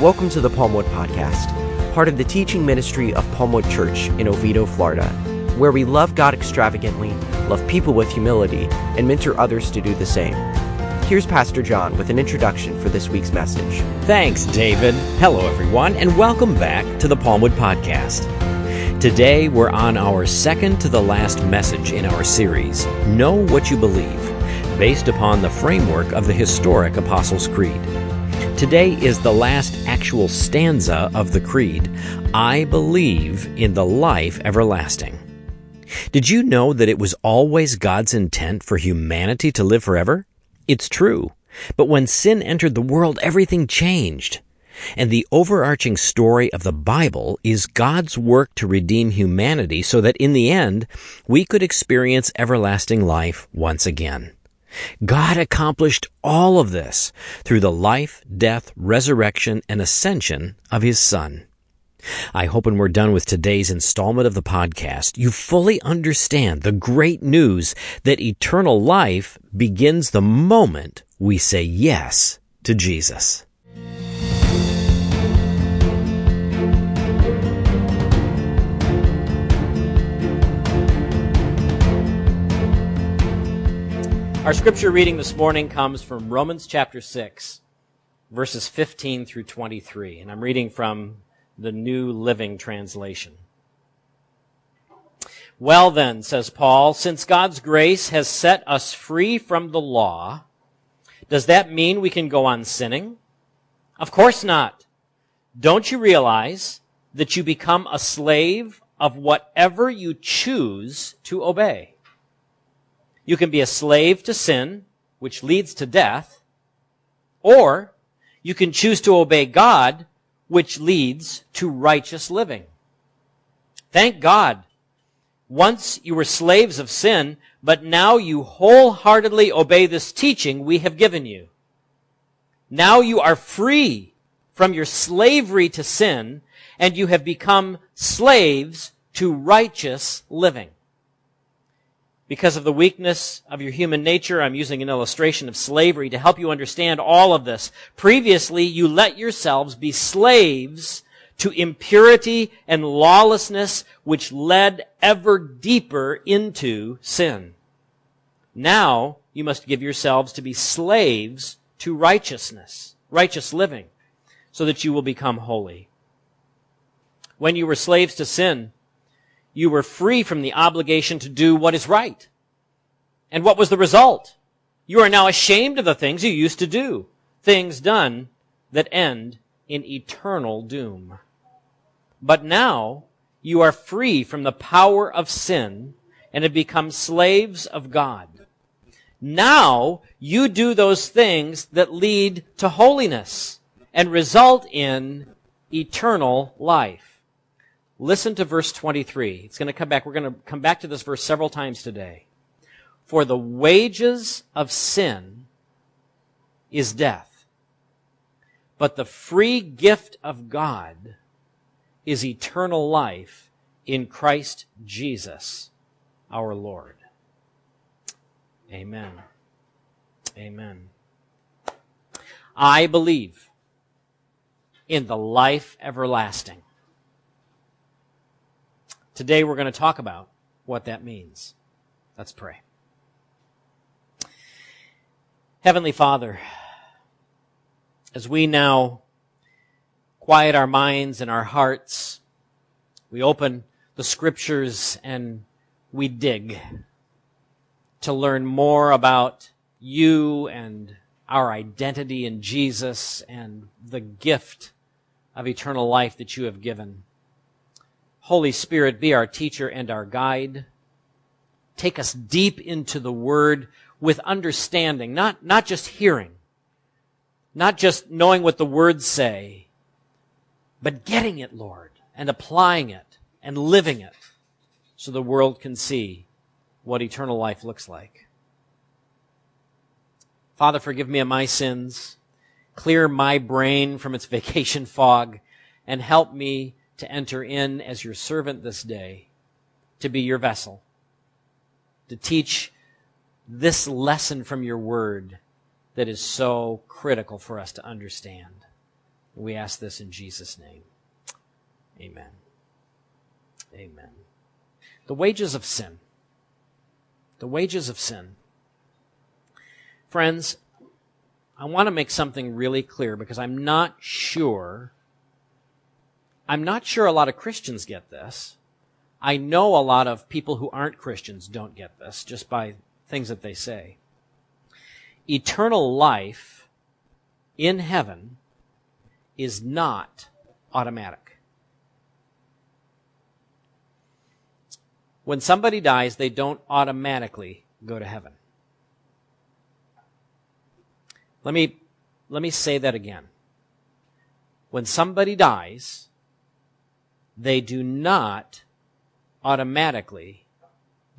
Welcome to the Palmwood Podcast, part of the teaching ministry of Palmwood Church in Oviedo, Florida, where we love God extravagantly, love people with humility, and mentor others to do the same. Here's Pastor John with an introduction for this week's message. Thanks, David. Hello, everyone, and welcome back to the Palmwood Podcast. Today, we're on our second to the last message in our series, Know What You Believe, based upon the framework of the historic Apostles' Creed. Today is the last actual stanza of the Creed I believe in the life everlasting. Did you know that it was always God's intent for humanity to live forever? It's true. But when sin entered the world, everything changed. And the overarching story of the Bible is God's work to redeem humanity so that in the end, we could experience everlasting life once again. God accomplished all of this through the life, death, resurrection, and ascension of His Son. I hope when we're done with today's installment of the podcast, you fully understand the great news that eternal life begins the moment we say yes to Jesus. Our scripture reading this morning comes from Romans chapter 6, verses 15 through 23, and I'm reading from the New Living Translation. Well then, says Paul, since God's grace has set us free from the law, does that mean we can go on sinning? Of course not. Don't you realize that you become a slave of whatever you choose to obey? You can be a slave to sin, which leads to death, or you can choose to obey God, which leads to righteous living. Thank God. Once you were slaves of sin, but now you wholeheartedly obey this teaching we have given you. Now you are free from your slavery to sin, and you have become slaves to righteous living. Because of the weakness of your human nature, I'm using an illustration of slavery to help you understand all of this. Previously, you let yourselves be slaves to impurity and lawlessness, which led ever deeper into sin. Now, you must give yourselves to be slaves to righteousness, righteous living, so that you will become holy. When you were slaves to sin, you were free from the obligation to do what is right. And what was the result? You are now ashamed of the things you used to do, things done that end in eternal doom. But now you are free from the power of sin and have become slaves of God. Now you do those things that lead to holiness and result in eternal life. Listen to verse 23. It's going to come back. We're going to come back to this verse several times today. For the wages of sin is death, but the free gift of God is eternal life in Christ Jesus, our Lord. Amen. Amen. I believe in the life everlasting. Today we're going to talk about what that means. Let's pray. Heavenly Father, as we now quiet our minds and our hearts, we open the scriptures and we dig to learn more about you and our identity in Jesus and the gift of eternal life that you have given. Holy Spirit, be our teacher and our guide. Take us deep into the Word with understanding, not, not just hearing, not just knowing what the words say, but getting it, Lord, and applying it and living it so the world can see what eternal life looks like. Father, forgive me of my sins. Clear my brain from its vacation fog and help me to enter in as your servant this day, to be your vessel, to teach this lesson from your word that is so critical for us to understand. We ask this in Jesus' name. Amen. Amen. The wages of sin. The wages of sin. Friends, I want to make something really clear because I'm not sure, I'm not sure a lot of Christians get this. I know a lot of people who aren't Christians don't get this just by things that they say. Eternal life in heaven is not automatic. When somebody dies, they don't automatically go to heaven. Let me, let me say that again. When somebody dies, they do not automatically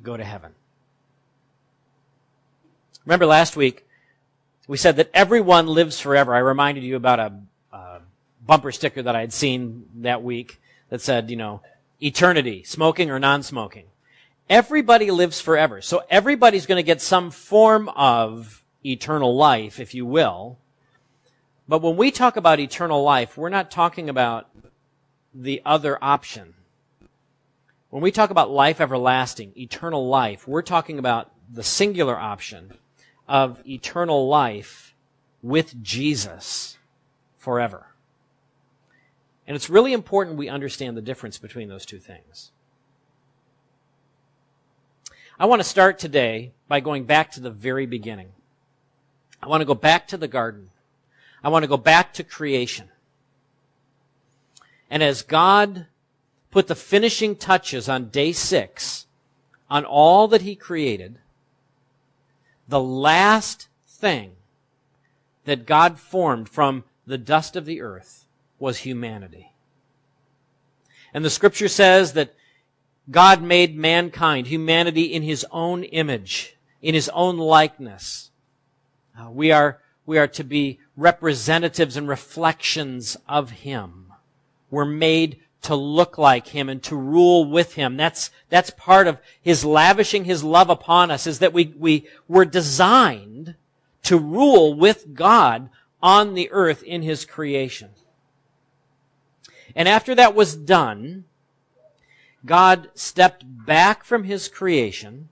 go to heaven. Remember last week, we said that everyone lives forever. I reminded you about a, a bumper sticker that I had seen that week that said, you know, eternity, smoking or non-smoking. Everybody lives forever. So everybody's going to get some form of eternal life, if you will. But when we talk about eternal life, we're not talking about the other option. When we talk about life everlasting, eternal life, we're talking about the singular option of eternal life with Jesus forever. And it's really important we understand the difference between those two things. I want to start today by going back to the very beginning. I want to go back to the garden. I want to go back to creation. And as God put the finishing touches on day six on all that he created, the last thing that God formed from the dust of the earth was humanity. And the scripture says that God made mankind, humanity in his own image, in his own likeness. Uh, we are, we are to be representatives and reflections of him. We're made to look like him and to rule with him. That's, that's part of his lavishing his love upon us is that we, we were designed to rule with God on the earth in his creation. And after that was done, God stepped back from his creation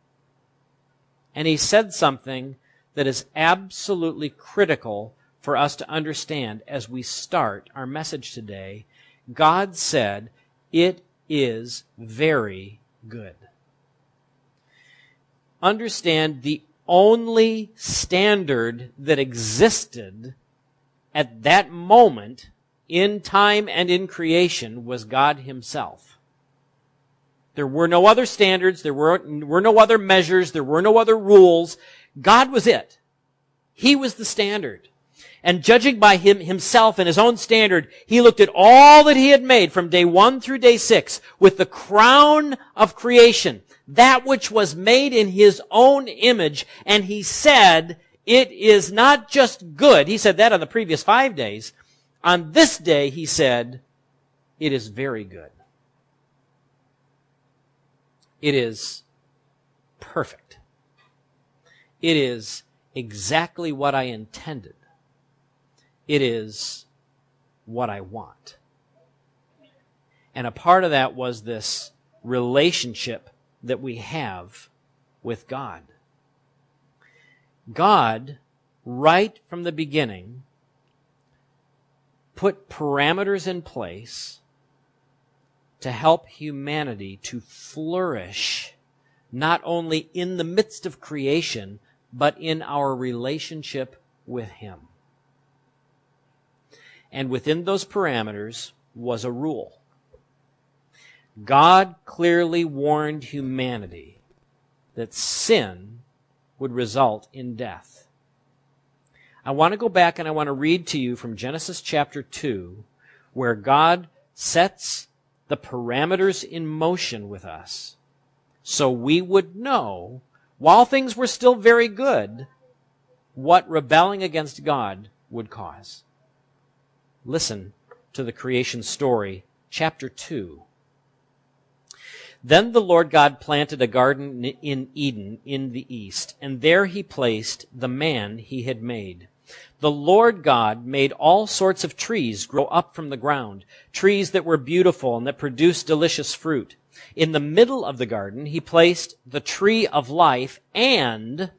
and he said something that is absolutely critical for us to understand as we start our message today God said, It is very good. Understand the only standard that existed at that moment in time and in creation was God Himself. There were no other standards, there were, were no other measures, there were no other rules. God was it. He was the standard. And judging by him himself and his own standard, he looked at all that he had made from day one through day six with the crown of creation, that which was made in his own image, and he said, it is not just good. He said that on the previous five days. On this day, he said, it is very good. It is perfect. It is exactly what I intended. It is what I want. And a part of that was this relationship that we have with God. God, right from the beginning, put parameters in place to help humanity to flourish not only in the midst of creation, but in our relationship with Him. And within those parameters was a rule. God clearly warned humanity that sin would result in death. I want to go back and I want to read to you from Genesis chapter 2, where God sets the parameters in motion with us so we would know, while things were still very good, what rebelling against God would cause. Listen to the creation story, chapter 2. Then the Lord God planted a garden in Eden in the east, and there he placed the man he had made. The Lord God made all sorts of trees grow up from the ground, trees that were beautiful and that produced delicious fruit. In the middle of the garden, he placed the tree of life and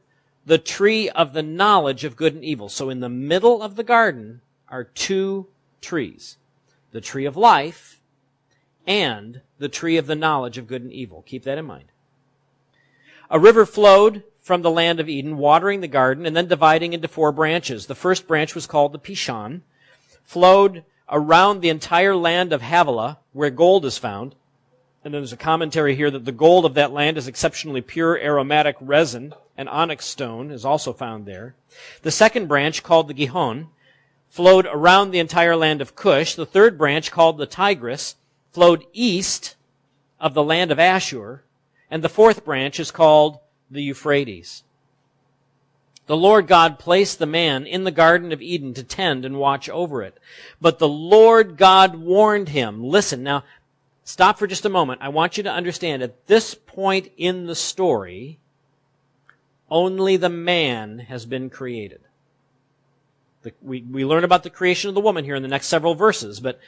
the tree of the knowledge of good and evil. So in the middle of the garden are two trees. The tree of life and the tree of the knowledge of good and evil. Keep that in mind. A river flowed from the land of Eden, watering the garden and then dividing into four branches. The first branch was called the Pishon, flowed around the entire land of Havilah, where gold is found. And then there's a commentary here that the gold of that land is exceptionally pure aromatic resin, and onyx stone is also found there. The second branch, called the Gihon, flowed around the entire land of Cush. The third branch, called the Tigris, flowed east of the land of Ashur. And the fourth branch is called the Euphrates. The Lord God placed the man in the Garden of Eden to tend and watch over it. But the Lord God warned him. Listen, now, stop for just a moment. I want you to understand at this point in the story, only the man has been created. The, we, we learn about the creation of the woman here in the next several verses, but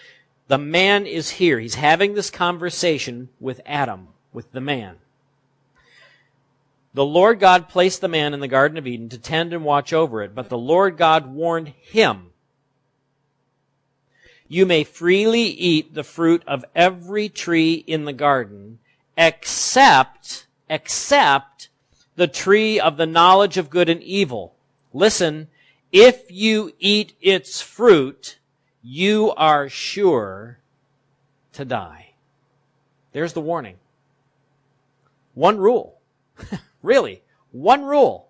the man is here. He's having this conversation with Adam, with the man. The Lord God placed the man in the Garden of Eden to tend and watch over it, but the Lord God warned him, You may freely eat the fruit of every tree in the garden, except, except the tree of the knowledge of good and evil. Listen, if you eat its fruit, you are sure to die. There's the warning. One rule. Really, one rule.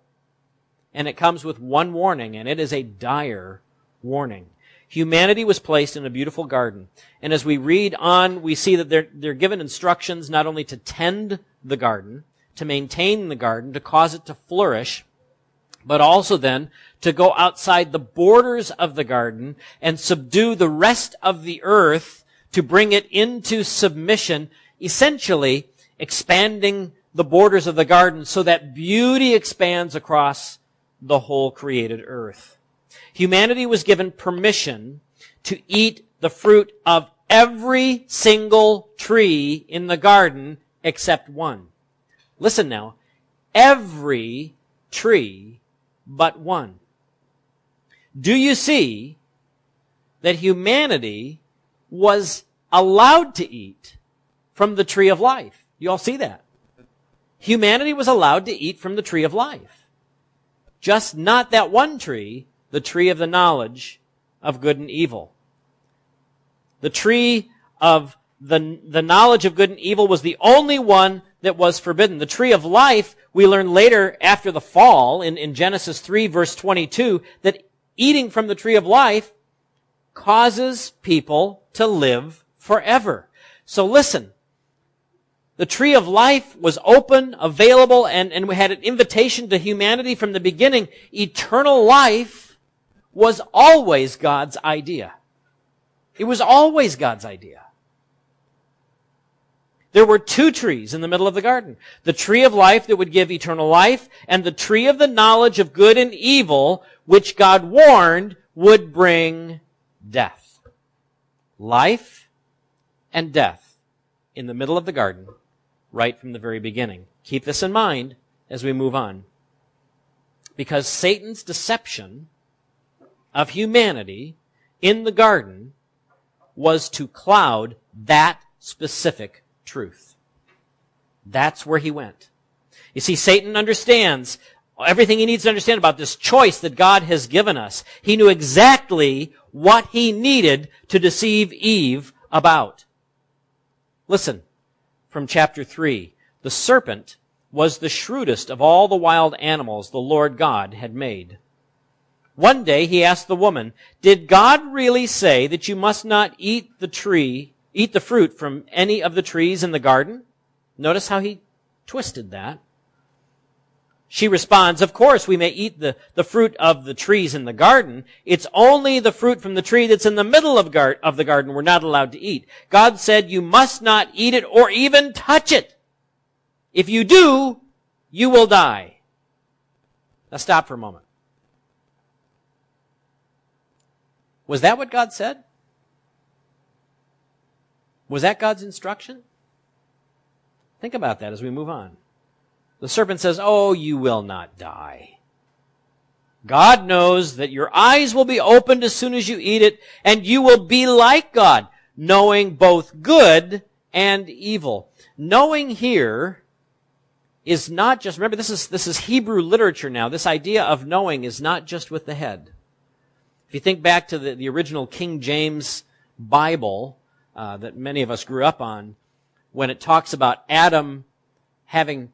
And it comes with one warning, and it is a dire warning. Humanity was placed in a beautiful garden. And as we read on, we see that they're, they're given instructions not only to tend the garden, to maintain the garden, to cause it to flourish, but also then to go outside the borders of the garden and subdue the rest of the earth to bring it into submission, essentially expanding the borders of the garden so that beauty expands across the whole created earth. Humanity was given permission to eat the fruit of every single tree in the garden except one. Listen now. Every tree but one. Do you see that humanity was allowed to eat from the tree of life? You all see that? humanity was allowed to eat from the tree of life. Just not that one tree, the tree of the knowledge of good and evil. The tree of the, the knowledge of good and evil was the only one that was forbidden. The tree of life, we learn later after the fall in, in Genesis 3 verse 22 that eating from the tree of life causes people to live forever. So listen, the tree of life was open, available, and, and we had an invitation to humanity from the beginning. Eternal life was always God's idea. It was always God's idea. There were two trees in the middle of the garden. The tree of life that would give eternal life and the tree of the knowledge of good and evil, which God warned would bring death. Life and death in the middle of the garden right from the very beginning. Keep this in mind as we move on. Because Satan's deception of humanity in the garden was to cloud that specific truth. That's where he went. You see, Satan understands everything he needs to understand about this choice that God has given us. He knew exactly what he needed to deceive Eve about. Listen, from chapter 3. The serpent was the shrewdest of all the wild animals the Lord God had made. One day he asked the woman, Did God really say that you must not eat the tree, eat the fruit from any of the trees in the garden? Notice how he twisted that. She responds, of course we may eat the, the fruit of the trees in the garden. It's only the fruit from the tree that's in the middle of, gar- of the garden we're not allowed to eat. God said you must not eat it or even touch it. If you do, you will die. Now stop for a moment. Was that what God said? Was that God's instruction? Think about that as we move on. The serpent says, Oh, you will not die. God knows that your eyes will be opened as soon as you eat it, and you will be like God, knowing both good and evil. Knowing here is not just, remember this is, this is Hebrew literature now. This idea of knowing is not just with the head. If you think back to the, the original King James Bible uh, that many of us grew up on, when it talks about Adam having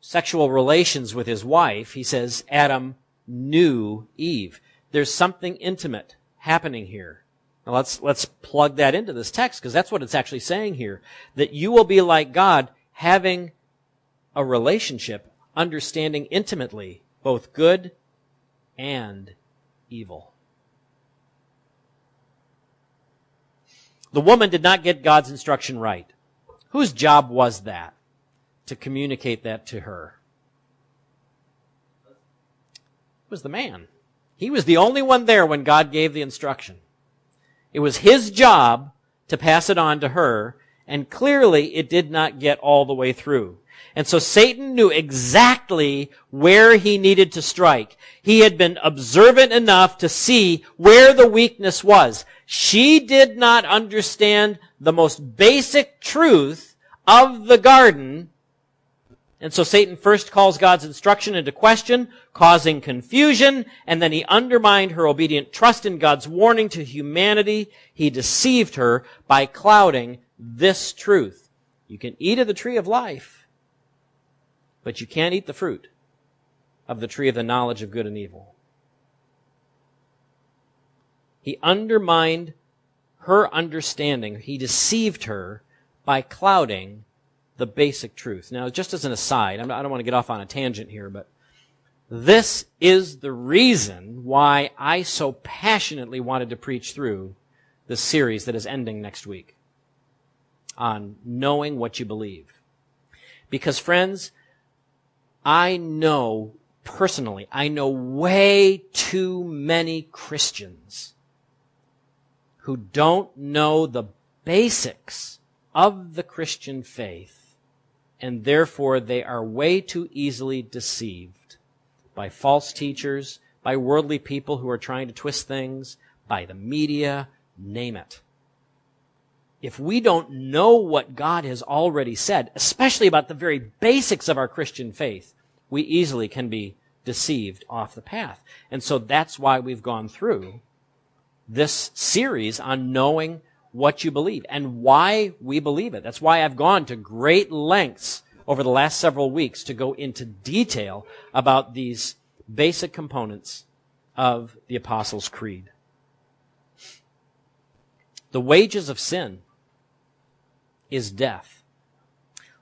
sexual relations with his wife, he says Adam knew Eve. There's something intimate happening here. Now let's, let's plug that into this text because that's what it's actually saying here. That you will be like God having a relationship, understanding intimately both good and evil. The woman did not get God's instruction right. Whose job was that? To communicate that to her. It was the man. He was the only one there when God gave the instruction. It was his job to pass it on to her, and clearly it did not get all the way through. And so Satan knew exactly where he needed to strike. He had been observant enough to see where the weakness was. She did not understand the most basic truth of the garden. And so Satan first calls God's instruction into question, causing confusion, and then he undermined her obedient trust in God's warning to humanity. He deceived her by clouding this truth. You can eat of the tree of life, but you can't eat the fruit of the tree of the knowledge of good and evil. He undermined her understanding. He deceived her by clouding the basic truth. Now, just as an aside, I don't want to get off on a tangent here, but this is the reason why I so passionately wanted to preach through the series that is ending next week on knowing what you believe. Because friends, I know personally, I know way too many Christians who don't know the basics of the Christian faith, and therefore they are way too easily deceived by false teachers, by worldly people who are trying to twist things, by the media, name it. If we don't know what God has already said, especially about the very basics of our Christian faith, we easily can be deceived off the path. And so that's why we've gone through this series on knowing what you believe and why we believe it. That's why I've gone to great lengths over the last several weeks to go into detail about these basic components of the Apostles' Creed. The wages of sin is death.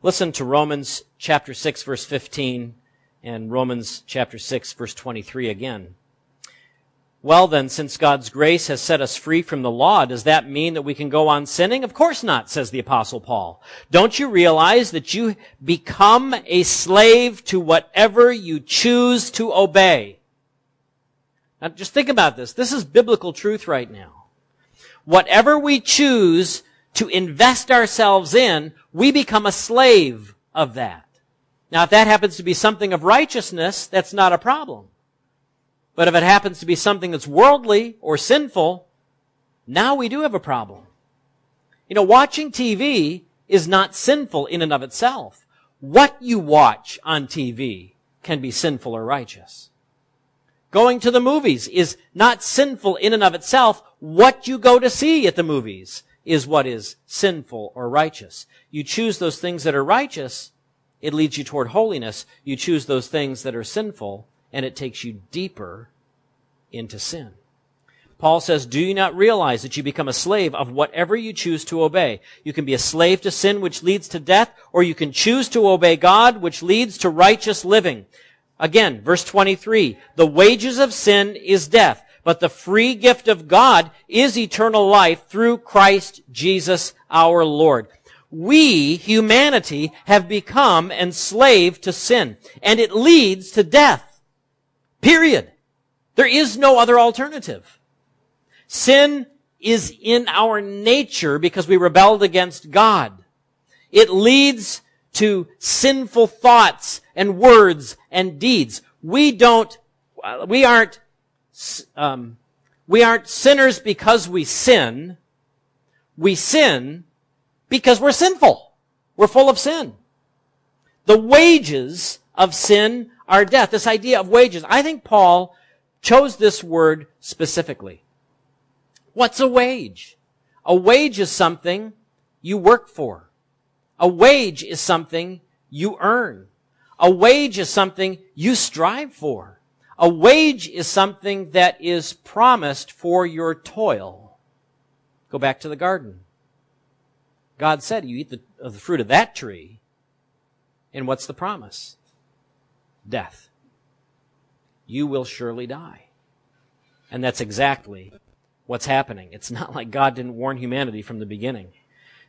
Listen to Romans chapter 6 verse 15 and Romans chapter 6 verse 23 again. Well then, since God's grace has set us free from the law, does that mean that we can go on sinning? Of course not, says the apostle Paul. Don't you realize that you become a slave to whatever you choose to obey? Now just think about this. This is biblical truth right now. Whatever we choose to invest ourselves in, we become a slave of that. Now if that happens to be something of righteousness, that's not a problem. But if it happens to be something that's worldly or sinful, now we do have a problem. You know, watching TV is not sinful in and of itself. What you watch on TV can be sinful or righteous. Going to the movies is not sinful in and of itself. What you go to see at the movies is what is sinful or righteous. You choose those things that are righteous, it leads you toward holiness. You choose those things that are sinful, and it takes you deeper into sin. Paul says, do you not realize that you become a slave of whatever you choose to obey? You can be a slave to sin, which leads to death, or you can choose to obey God, which leads to righteous living. Again, verse 23, the wages of sin is death, but the free gift of God is eternal life through Christ Jesus our Lord. We, humanity, have become enslaved to sin, and it leads to death. Period. There is no other alternative. Sin is in our nature because we rebelled against God. It leads to sinful thoughts and words and deeds. We don't, we aren't, um, we aren't sinners because we sin. We sin because we're sinful. We're full of sin. The wages of sin are death. This idea of wages. I think Paul chose this word specifically. What's a wage? A wage is something you work for. A wage is something you earn. A wage is something you strive for. A wage is something that is promised for your toil. Go back to the garden. God said, you eat the, the fruit of that tree, and what's the promise? Death. You will surely die. And that's exactly what's happening. It's not like God didn't warn humanity from the beginning.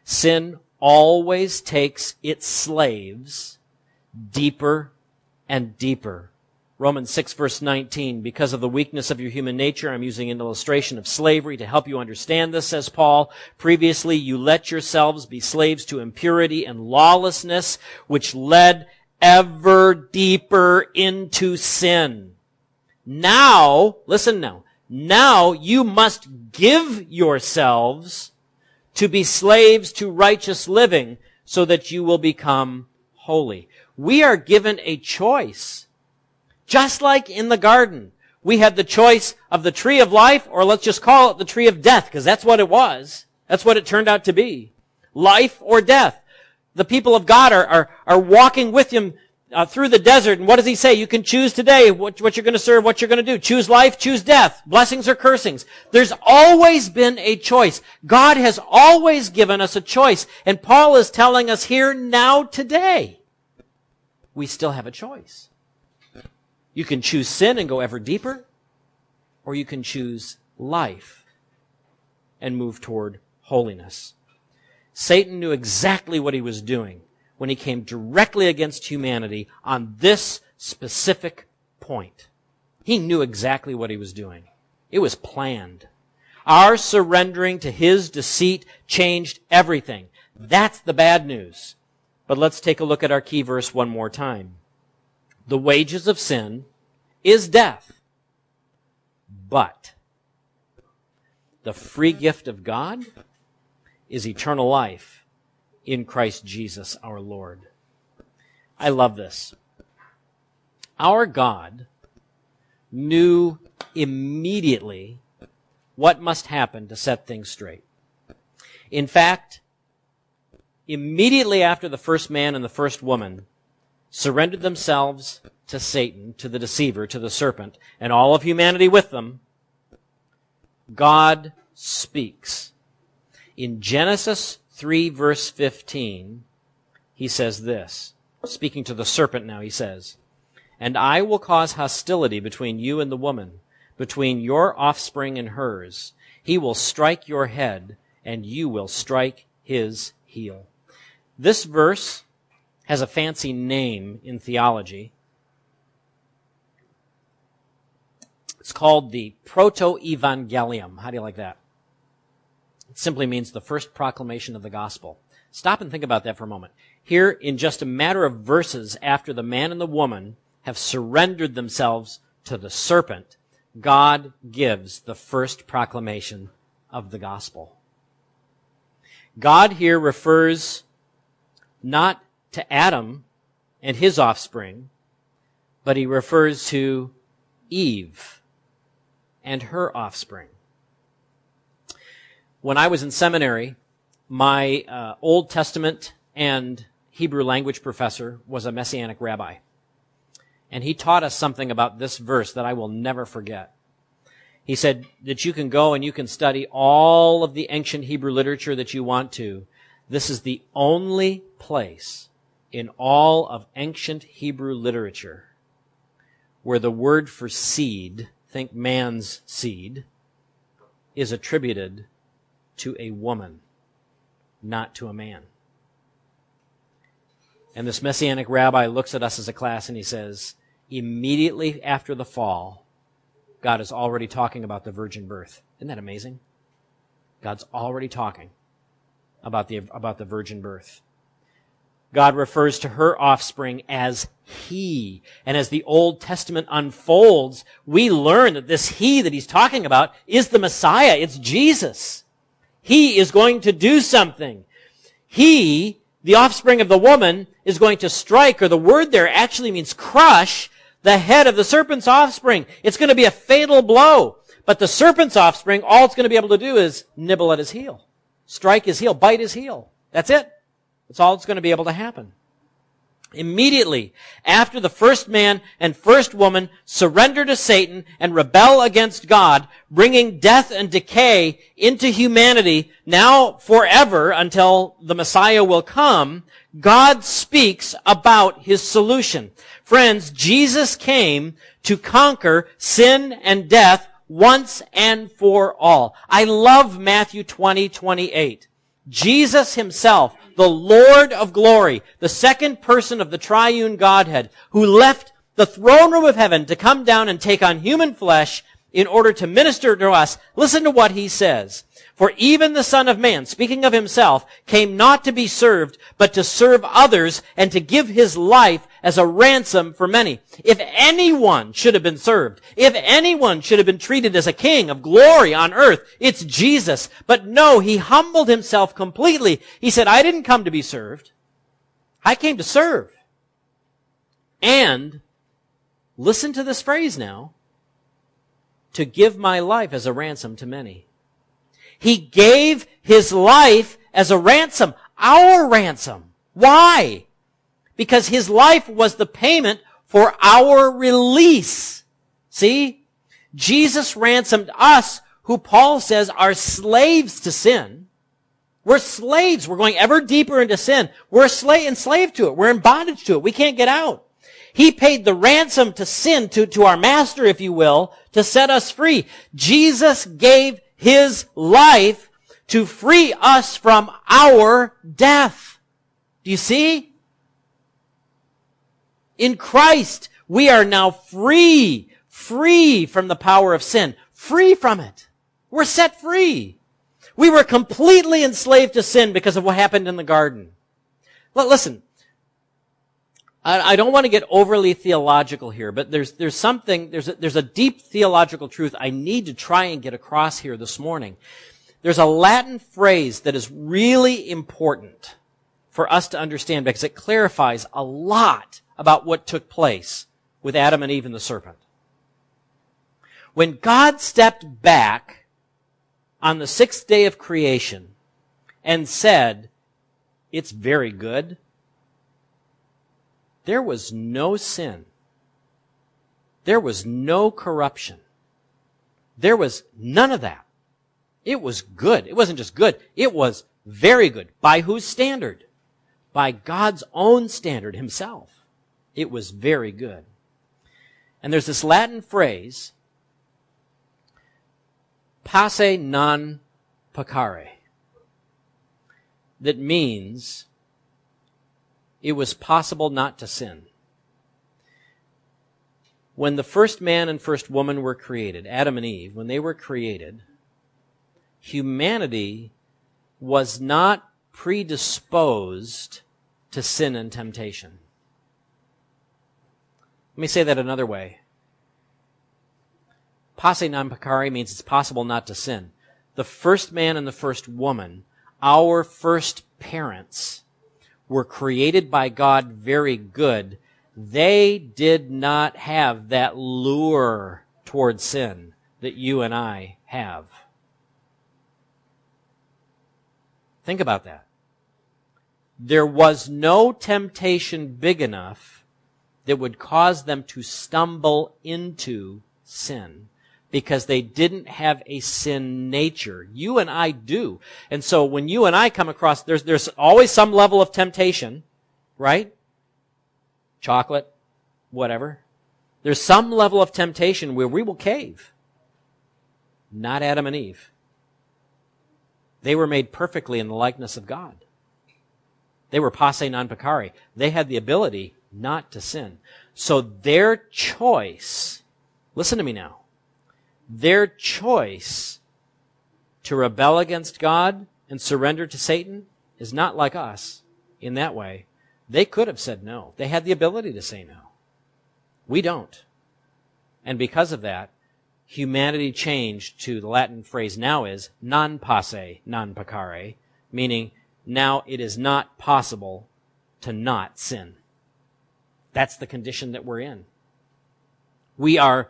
Sin always takes its slaves deeper and deeper. Romans 6 verse 19, because of the weakness of your human nature, I'm using an illustration of slavery to help you understand this, says Paul. Previously, you let yourselves be slaves to impurity and lawlessness, which led ever deeper into sin. Now, listen now, now you must give yourselves to be slaves to righteous living so that you will become holy. We are given a choice. Just like in the garden, we had the choice of the tree of life, or let's just call it the tree of death, because that's what it was. That's what it turned out to be. Life or death. The people of God are, are, are walking with him uh, through the desert. And what does he say? You can choose today what, what you're going to serve, what you're going to do. Choose life, choose death, blessings or cursings. There's always been a choice. God has always given us a choice. And Paul is telling us here now today, we still have a choice. You can choose sin and go ever deeper, or you can choose life and move toward holiness. Satan knew exactly what he was doing when he came directly against humanity on this specific point. He knew exactly what he was doing. It was planned. Our surrendering to his deceit changed everything. That's the bad news. But let's take a look at our key verse one more time. The wages of sin is death. But the free gift of God is eternal life in Christ Jesus our Lord. I love this. Our God knew immediately what must happen to set things straight. In fact, immediately after the first man and the first woman surrendered themselves to Satan, to the deceiver, to the serpent, and all of humanity with them, God speaks. In Genesis 3 verse 15, he says this. Speaking to the serpent now, he says, And I will cause hostility between you and the woman, between your offspring and hers. He will strike your head, and you will strike his heel. This verse has a fancy name in theology. It's called the Proto-Evangelium. How do you like that? It simply means the first proclamation of the gospel. Stop and think about that for a moment. Here, in just a matter of verses after the man and the woman have surrendered themselves to the serpent, God gives the first proclamation of the gospel. God here refers not to Adam and his offspring, but he refers to Eve and her offspring when I was in seminary, my uh, Old Testament and Hebrew language professor was a Messianic rabbi. And he taught us something about this verse that I will never forget. He said that you can go and you can study all of the ancient Hebrew literature that you want to. This is the only place in all of ancient Hebrew literature where the word for seed, think man's seed, is attributed to a woman, not to a man. And this messianic rabbi looks at us as a class and he says, immediately after the fall, God is already talking about the virgin birth. Isn't that amazing? God's already talking about the, about the virgin birth. God refers to her offspring as he. And as the Old Testament unfolds, we learn that this he that he's talking about is the Messiah. It's Jesus. He is going to do something. He, the offspring of the woman, is going to strike, or the word there actually means crush, the head of the serpent's offspring. It's going to be a fatal blow. But the serpent's offspring, all it's going to be able to do is nibble at his heel. Strike his heel, bite his heel. That's it. That's all that's going to be able to happen. Immediately after the first man and first woman surrender to Satan and rebel against God, bringing death and decay into humanity now forever until the Messiah will come, God speaks about his solution. Friends, Jesus came to conquer sin and death once and for all. I love Matthew 20, 28. Jesus himself, the Lord of glory, the second person of the triune Godhead, who left the throne room of heaven to come down and take on human flesh in order to minister to us. Listen to what he says. For even the Son of Man, speaking of himself, came not to be served, but to serve others and to give his life as a ransom for many. If anyone should have been served, if anyone should have been treated as a king of glory on earth, it's Jesus. But no, he humbled himself completely. He said, I didn't come to be served. I came to serve. And, listen to this phrase now, to give my life as a ransom to many. He gave his life as a ransom, our ransom. Why? Because his life was the payment for our release. See? Jesus ransomed us who Paul says are slaves to sin. We're slaves. We're going ever deeper into sin. We're slave, enslaved to it. We're in bondage to it. We can't get out. He paid the ransom to sin, to, to our master, if you will, to set us free. Jesus gave his life to free us from our death. Do you see? In Christ, we are now free, free from the power of sin, free from it. We're set free. We were completely enslaved to sin because of what happened in the garden. listen, I, don't want to get overly theological here, but there's, there's something, there's a, there's a deep theological truth I need to try and get across here this morning. There's a Latin phrase that is really important for us to understand because it clarifies a lot about what took place with Adam and Eve and the serpent. When God stepped back on the sixth day of creation and said, it's very good, there was no sin. There was no corruption. There was none of that. It was good. It wasn't just good. It was very good. By whose standard? By God's own standard himself. It was very good. And there's this Latin phrase, posse non peccare, that means it was possible not to sin. When the first man and first woman were created, Adam and Eve, when they were created, humanity was not predisposed to sin and temptation. Let me say that another way. Posse non peccare means it's possible not to sin. The first man and the first woman, our first parents, were created by God very good, they did not have that lure toward sin that you and I have. Think about that. There was no temptation big enough that would cause them to stumble into sin because they didn't have a sin nature. You and I do. And so when you and I come across, there's, there's always some level of temptation, right? Chocolate, whatever. There's some level of temptation where we will cave. Not Adam and Eve. They were made perfectly in the likeness of God. They were posse non peccare. They had the ability not to sin. So their choice, listen to me now, their choice to rebel against God and surrender to Satan is not like us in that way. They could have said no. They had the ability to say no. We don't. And because of that, humanity changed to the Latin phrase now is non posse, non peccare, meaning now it is not possible to not sin. That's the condition that we're in. We are,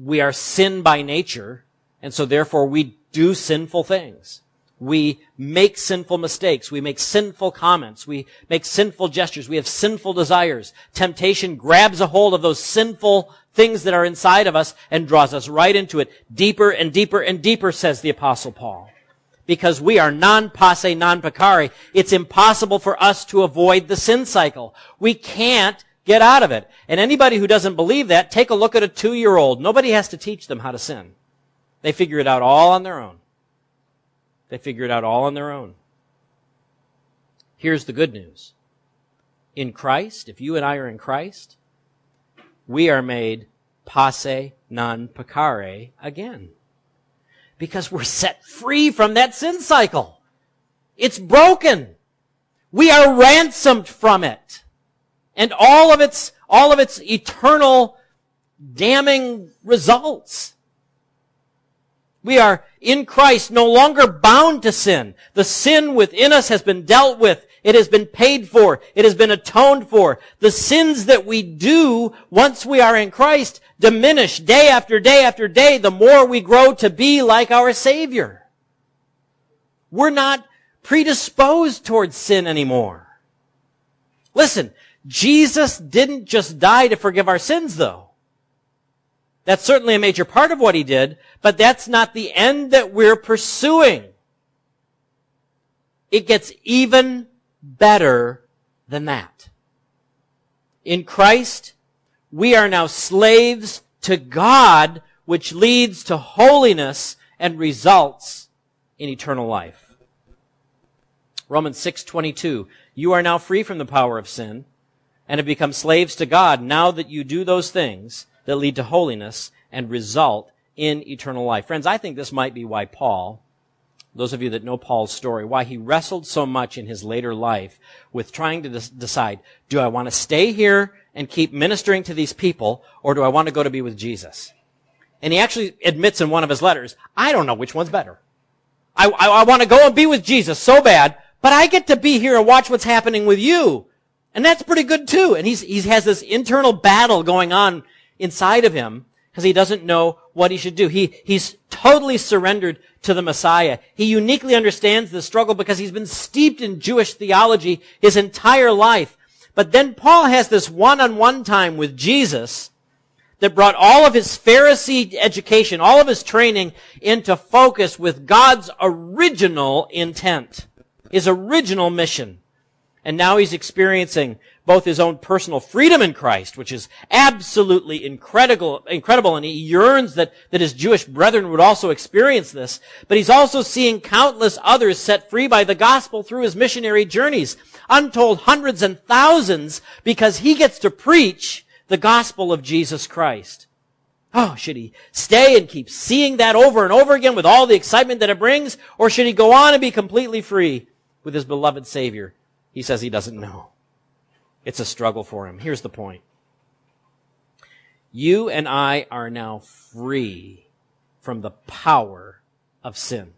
we are sin by nature, and so therefore we do sinful things. We make sinful mistakes. We make sinful comments. We make sinful gestures. We have sinful desires. Temptation grabs a hold of those sinful things that are inside of us and draws us right into it deeper and deeper and deeper, says the apostle Paul. Because we are non posse, non peccare, it's impossible for us to avoid the sin cycle. We can't get out of it. And anybody who doesn't believe that, take a look at a two year old. Nobody has to teach them how to sin. They figure it out all on their own. They figure it out all on their own. Here's the good news. In Christ, if you and I are in Christ, we are made posse non peccare again. Because we're set free from that sin cycle. It's broken. We are ransomed from it. And all of its, all of its eternal damning results. We are in Christ no longer bound to sin. The sin within us has been dealt with. It has been paid for. It has been atoned for. The sins that we do once we are in Christ diminish day after day after day the more we grow to be like our Savior. We're not predisposed towards sin anymore. Listen, Jesus didn't just die to forgive our sins though. That's certainly a major part of what he did, but that's not the end that we're pursuing. It gets even better than that. In Christ, we are now slaves to God, which leads to holiness and results in eternal life. Romans 6:22 You are now free from the power of sin and have become slaves to God now that you do those things that lead to holiness and result in eternal life. Friends, I think this might be why Paul, those of you that know Paul's story, why he wrestled so much in his later life with trying to decide, do I want to stay here and keep ministering to these people, or do I want to go to be with Jesus? And he actually admits in one of his letters, I don't know which one's better. I, I, I want to go and be with Jesus so bad, but I get to be here and watch what's happening with you. And that's pretty good too. And he's, he has this internal battle going on inside of him because he doesn't know what he should do. He, he's totally surrendered to the Messiah. He uniquely understands the struggle because he's been steeped in Jewish theology his entire life. But then Paul has this one-on-one time with Jesus that brought all of his Pharisee education, all of his training into focus with God's original intent, his original mission. And now he's experiencing both his own personal freedom in Christ, which is absolutely incredible, incredible, and he yearns that, that his Jewish brethren would also experience this, but he's also seeing countless others set free by the gospel through his missionary journeys. Untold hundreds and thousands because he gets to preach the gospel of Jesus Christ. Oh, should he stay and keep seeing that over and over again with all the excitement that it brings? Or should he go on and be completely free with his beloved Savior? He says he doesn't know. It's a struggle for him. Here's the point. You and I are now free from the power of sin.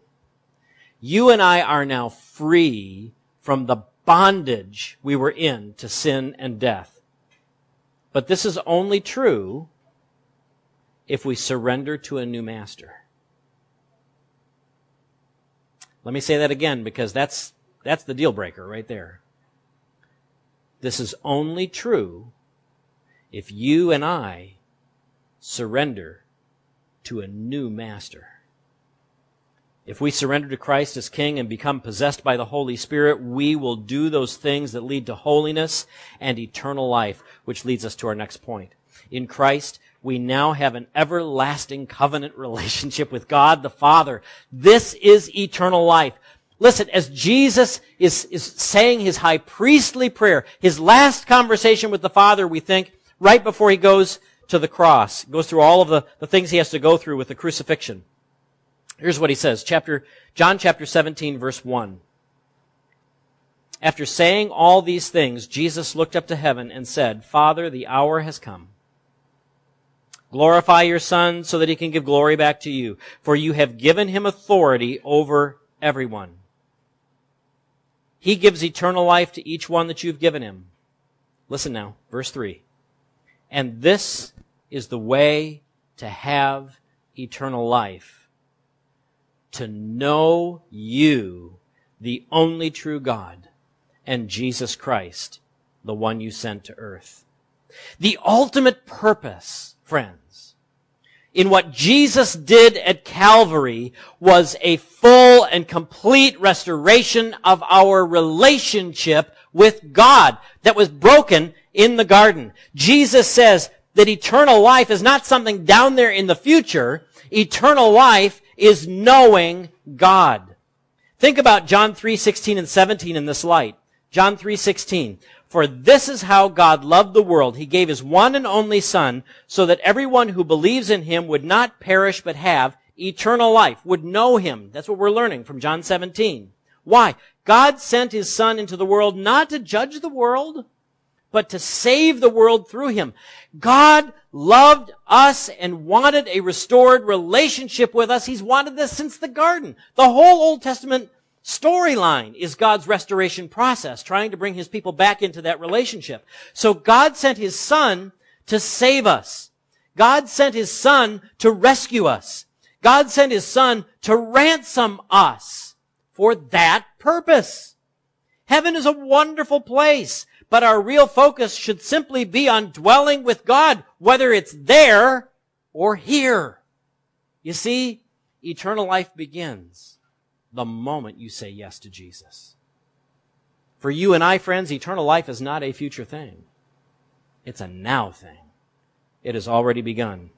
You and I are now free from the bondage we were in to sin and death. But this is only true if we surrender to a new master. Let me say that again because that's, that's the deal breaker right there. This is only true if you and I surrender to a new master. If we surrender to Christ as King and become possessed by the Holy Spirit, we will do those things that lead to holiness and eternal life, which leads us to our next point. In Christ, we now have an everlasting covenant relationship with God the Father. This is eternal life. Listen, as Jesus is, is saying his high priestly prayer, his last conversation with the Father, we think, right before he goes to the cross, goes through all of the, the things he has to go through with the crucifixion. Here's what he says, chapter, John chapter 17 verse 1. After saying all these things, Jesus looked up to heaven and said, Father, the hour has come. Glorify your son so that he can give glory back to you, for you have given him authority over everyone. He gives eternal life to each one that you've given him. Listen now, verse 3. And this is the way to have eternal life. To know you, the only true God, and Jesus Christ, the one you sent to earth. The ultimate purpose, friends, in what Jesus did at Calvary was a full and complete restoration of our relationship with God that was broken in the garden. Jesus says that eternal life is not something down there in the future. Eternal life is knowing God. Think about John 3, 16 and 17 in this light. John 3:16 For this is how God loved the world he gave his one and only son so that everyone who believes in him would not perish but have eternal life would know him that's what we're learning from John 17 why God sent his son into the world not to judge the world but to save the world through him God loved us and wanted a restored relationship with us he's wanted this since the garden the whole Old Testament storyline is God's restoration process, trying to bring his people back into that relationship. So God sent his son to save us. God sent his son to rescue us. God sent his son to ransom us for that purpose. Heaven is a wonderful place, but our real focus should simply be on dwelling with God, whether it's there or here. You see, eternal life begins the moment you say yes to Jesus. For you and I, friends, eternal life is not a future thing. It's a now thing. It has already begun.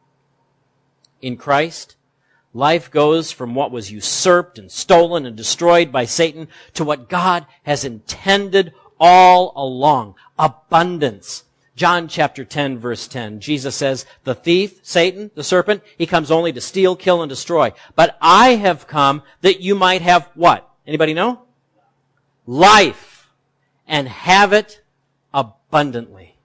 In Christ, life goes from what was usurped and stolen and destroyed by Satan to what God has intended all along. Abundance. John chapter 10 verse 10. Jesus says, the thief, Satan, the serpent, he comes only to steal, kill, and destroy. But I have come that you might have what? Anybody know? Life. And have it abundantly.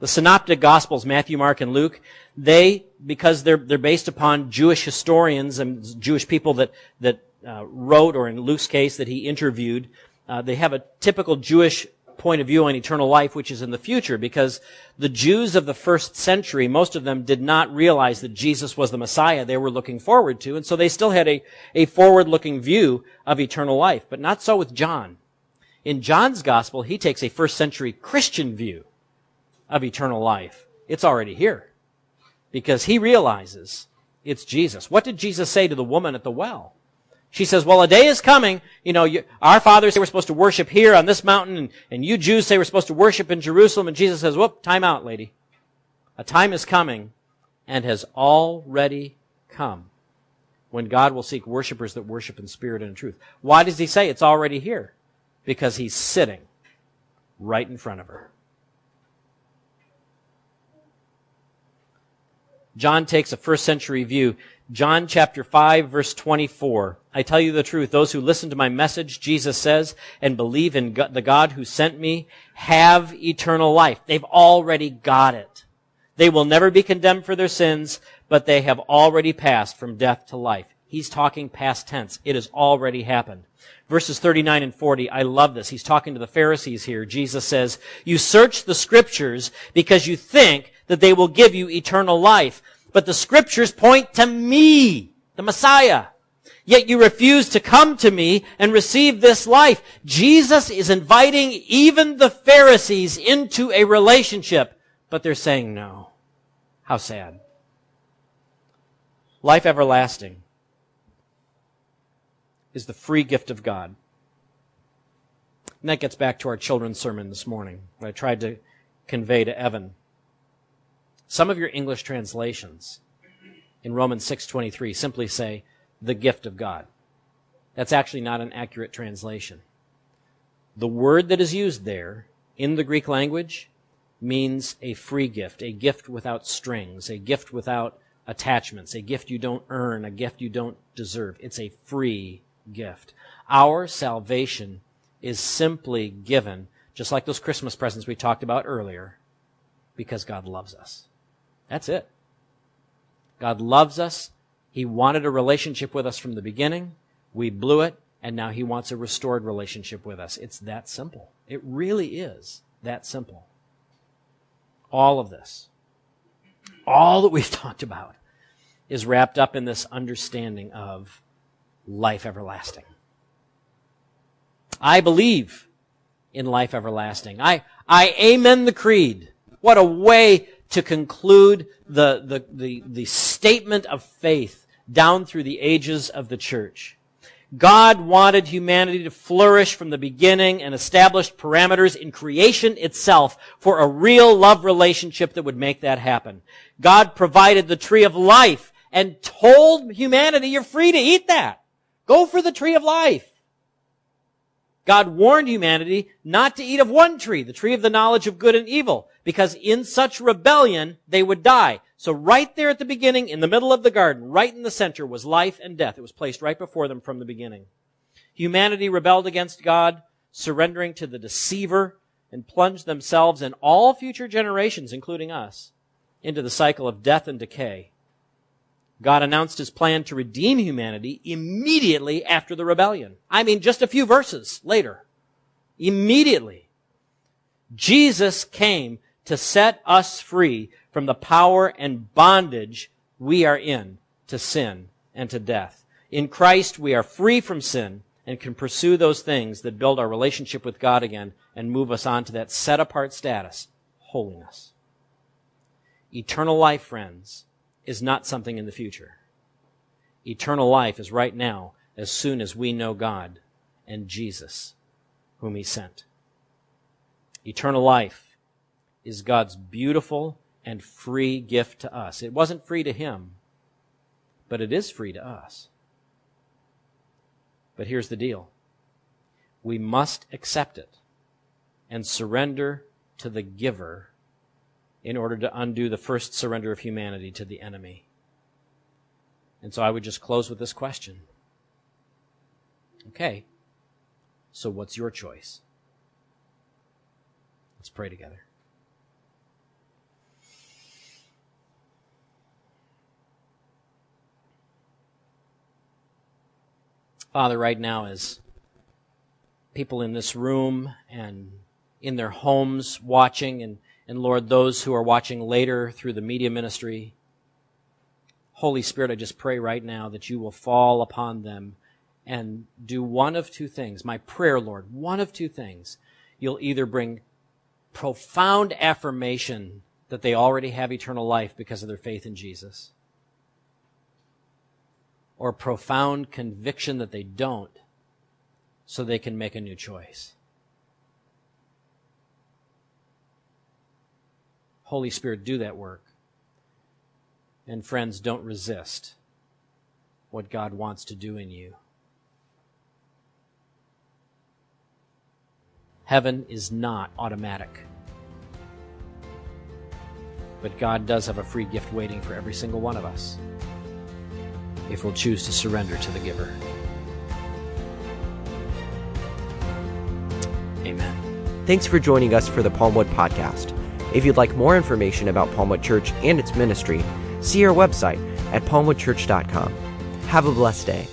The synoptic gospels, Matthew, Mark, and Luke, they, because they're, they're based upon Jewish historians and Jewish people that, that uh, wrote, or in Luke's case, that he interviewed, uh, they have a typical Jewish point of view on eternal life, which is in the future, because the Jews of the first century, most of them did not realize that Jesus was the Messiah they were looking forward to, and so they still had a, a forward-looking view of eternal life. But not so with John. In John's gospel, he takes a first century Christian view of eternal life. It's already here. Because he realizes it's Jesus. What did Jesus say to the woman at the well? She says, well, a day is coming, you know, you, our fathers say we're supposed to worship here on this mountain, and, and you Jews say we're supposed to worship in Jerusalem, and Jesus says, whoop, time out, lady. A time is coming, and has already come, when God will seek worshipers that worship in spirit and in truth. Why does he say it's already here? Because he's sitting right in front of her. John takes a first century view. John chapter 5 verse 24. I tell you the truth, those who listen to my message, Jesus says, and believe in the God who sent me, have eternal life. They've already got it. They will never be condemned for their sins, but they have already passed from death to life. He's talking past tense. It has already happened. Verses 39 and 40, I love this. He's talking to the Pharisees here. Jesus says, You search the scriptures because you think that they will give you eternal life. But the scriptures point to me, the Messiah. Yet you refuse to come to me and receive this life. Jesus is inviting even the Pharisees into a relationship, but they're saying no. How sad. Life everlasting is the free gift of God. And that gets back to our children's sermon this morning, what I tried to convey to Evan. Some of your English translations in Romans 6:23 simply say the gift of God. That's actually not an accurate translation. The word that is used there in the Greek language means a free gift, a gift without strings, a gift without attachments, a gift you don't earn, a gift you don't deserve. It's a free gift. Our salvation is simply given, just like those Christmas presents we talked about earlier, because God loves us. That's it. God loves us. He wanted a relationship with us from the beginning. We blew it, and now He wants a restored relationship with us. It's that simple. It really is that simple. All of this, all that we've talked about, is wrapped up in this understanding of life everlasting. I believe in life everlasting. I, I amen the creed. What a way to conclude the, the, the, the statement of faith down through the ages of the church. God wanted humanity to flourish from the beginning and established parameters in creation itself for a real love relationship that would make that happen. God provided the tree of life and told humanity, you're free to eat that. Go for the tree of life. God warned humanity not to eat of one tree, the tree of the knowledge of good and evil, because in such rebellion they would die. So right there at the beginning, in the middle of the garden, right in the center was life and death. It was placed right before them from the beginning. Humanity rebelled against God, surrendering to the deceiver, and plunged themselves and all future generations, including us, into the cycle of death and decay. God announced his plan to redeem humanity immediately after the rebellion. I mean, just a few verses later. Immediately. Jesus came to set us free from the power and bondage we are in to sin and to death. In Christ, we are free from sin and can pursue those things that build our relationship with God again and move us on to that set apart status, holiness. Eternal life, friends, is not something in the future. Eternal life is right now as soon as we know God and Jesus, whom He sent. Eternal life is God's beautiful and free gift to us. It wasn't free to Him, but it is free to us. But here's the deal we must accept it and surrender to the giver in order to undo the first surrender of humanity to the enemy. And so I would just close with this question. Okay, so what's your choice? Let's pray together. Father, right now, as people in this room and in their homes watching and and Lord, those who are watching later through the media ministry, Holy Spirit, I just pray right now that you will fall upon them and do one of two things. My prayer, Lord, one of two things. You'll either bring profound affirmation that they already have eternal life because of their faith in Jesus, or profound conviction that they don't so they can make a new choice. Holy Spirit, do that work. And friends, don't resist what God wants to do in you. Heaven is not automatic. But God does have a free gift waiting for every single one of us if we'll choose to surrender to the giver. Amen. Thanks for joining us for the Palmwood Podcast. If you'd like more information about Palmwood Church and its ministry, see our website at palmwoodchurch.com. Have a blessed day.